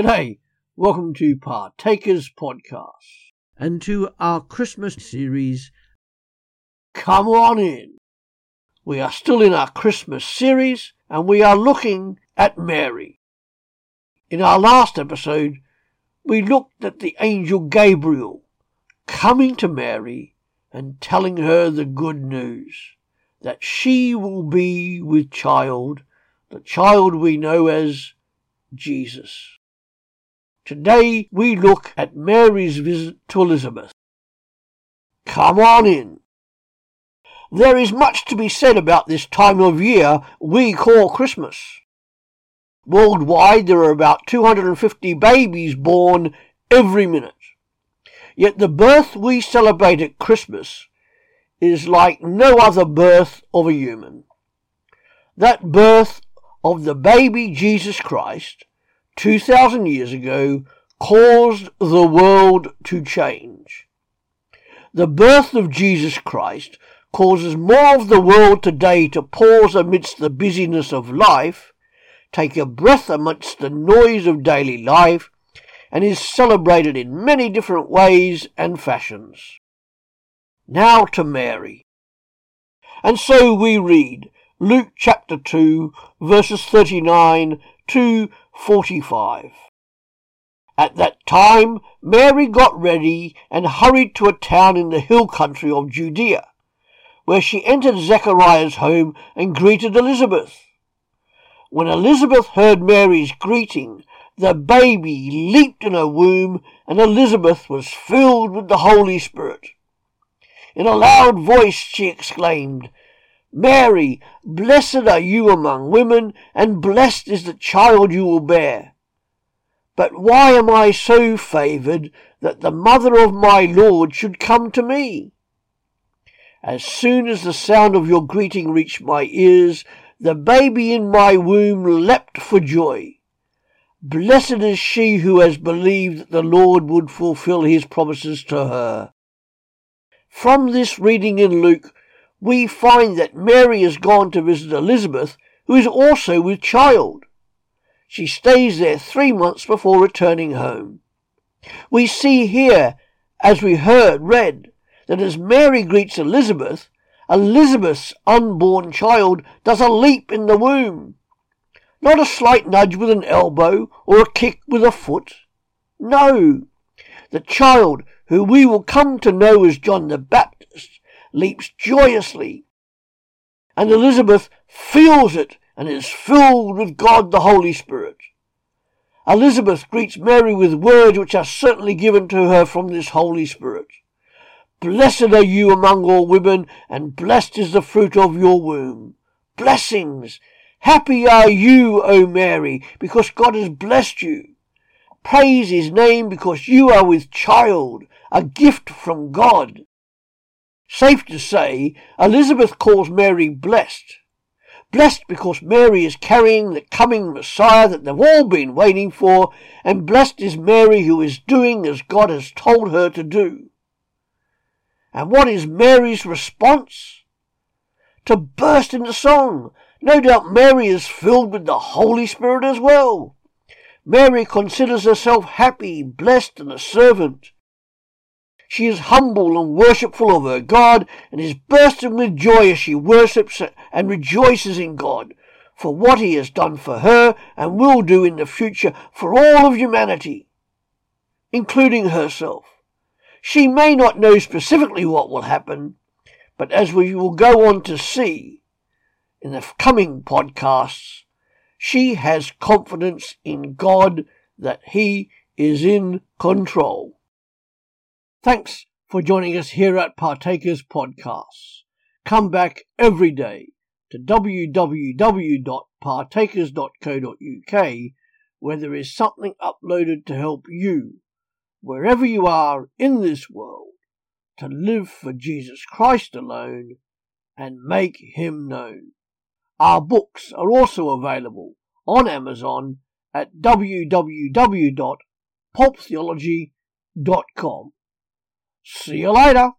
G'day, welcome to Partakers Podcast and to our Christmas series, Come On In. We are still in our Christmas series and we are looking at Mary. In our last episode, we looked at the angel Gabriel coming to Mary and telling her the good news that she will be with child, the child we know as Jesus. Today we look at Mary's visit to Elizabeth. Come on in. There is much to be said about this time of year we call Christmas. Worldwide, there are about 250 babies born every minute. Yet the birth we celebrate at Christmas is like no other birth of a human. That birth of the baby Jesus Christ 2,000 years ago caused the world to change. The birth of Jesus Christ causes more of the world today to pause amidst the busyness of life, take a breath amidst the noise of daily life, and is celebrated in many different ways and fashions. Now to Mary. And so we read Luke chapter 2, verses 39 to 45. At that time, Mary got ready and hurried to a town in the hill country of Judea, where she entered Zechariah's home and greeted Elizabeth. When Elizabeth heard Mary's greeting, the baby leaped in her womb, and Elizabeth was filled with the Holy Spirit. In a loud voice she exclaimed, Mary, blessed are you among women, and blessed is the child you will bear. But why am I so favoured that the mother of my Lord should come to me? As soon as the sound of your greeting reached my ears, the baby in my womb leapt for joy. Blessed is she who has believed that the Lord would fulfill his promises to her. From this reading in Luke, we find that Mary has gone to visit Elizabeth, who is also with child. She stays there three months before returning home. We see here, as we heard read, that as Mary greets Elizabeth, Elizabeth's unborn child does a leap in the womb. Not a slight nudge with an elbow or a kick with a foot. No. The child, who we will come to know as John the Baptist, leaps joyously. And Elizabeth feels it and is filled with God the Holy Spirit. Elizabeth greets Mary with words which are certainly given to her from this Holy Spirit. Blessed are you among all women, and blessed is the fruit of your womb. Blessings! Happy are you, O Mary, because God has blessed you. Praise his name because you are with child, a gift from God. Safe to say, Elizabeth calls Mary blessed. Blessed because Mary is carrying the coming Messiah that they've all been waiting for, and blessed is Mary who is doing as God has told her to do. And what is Mary's response? To burst into song. No doubt Mary is filled with the Holy Spirit as well. Mary considers herself happy, blessed, and a servant. She is humble and worshipful of her God and is bursting with joy as she worships and rejoices in God for what he has done for her and will do in the future for all of humanity, including herself. She may not know specifically what will happen, but as we will go on to see in the coming podcasts, she has confidence in God that he is in control. Thanks for joining us here at Partakers Podcasts. Come back every day to www.partakers.co.uk where there is something uploaded to help you, wherever you are in this world, to live for Jesus Christ alone and make Him known. Our books are also available on Amazon at www.pulptheology.com. See you later.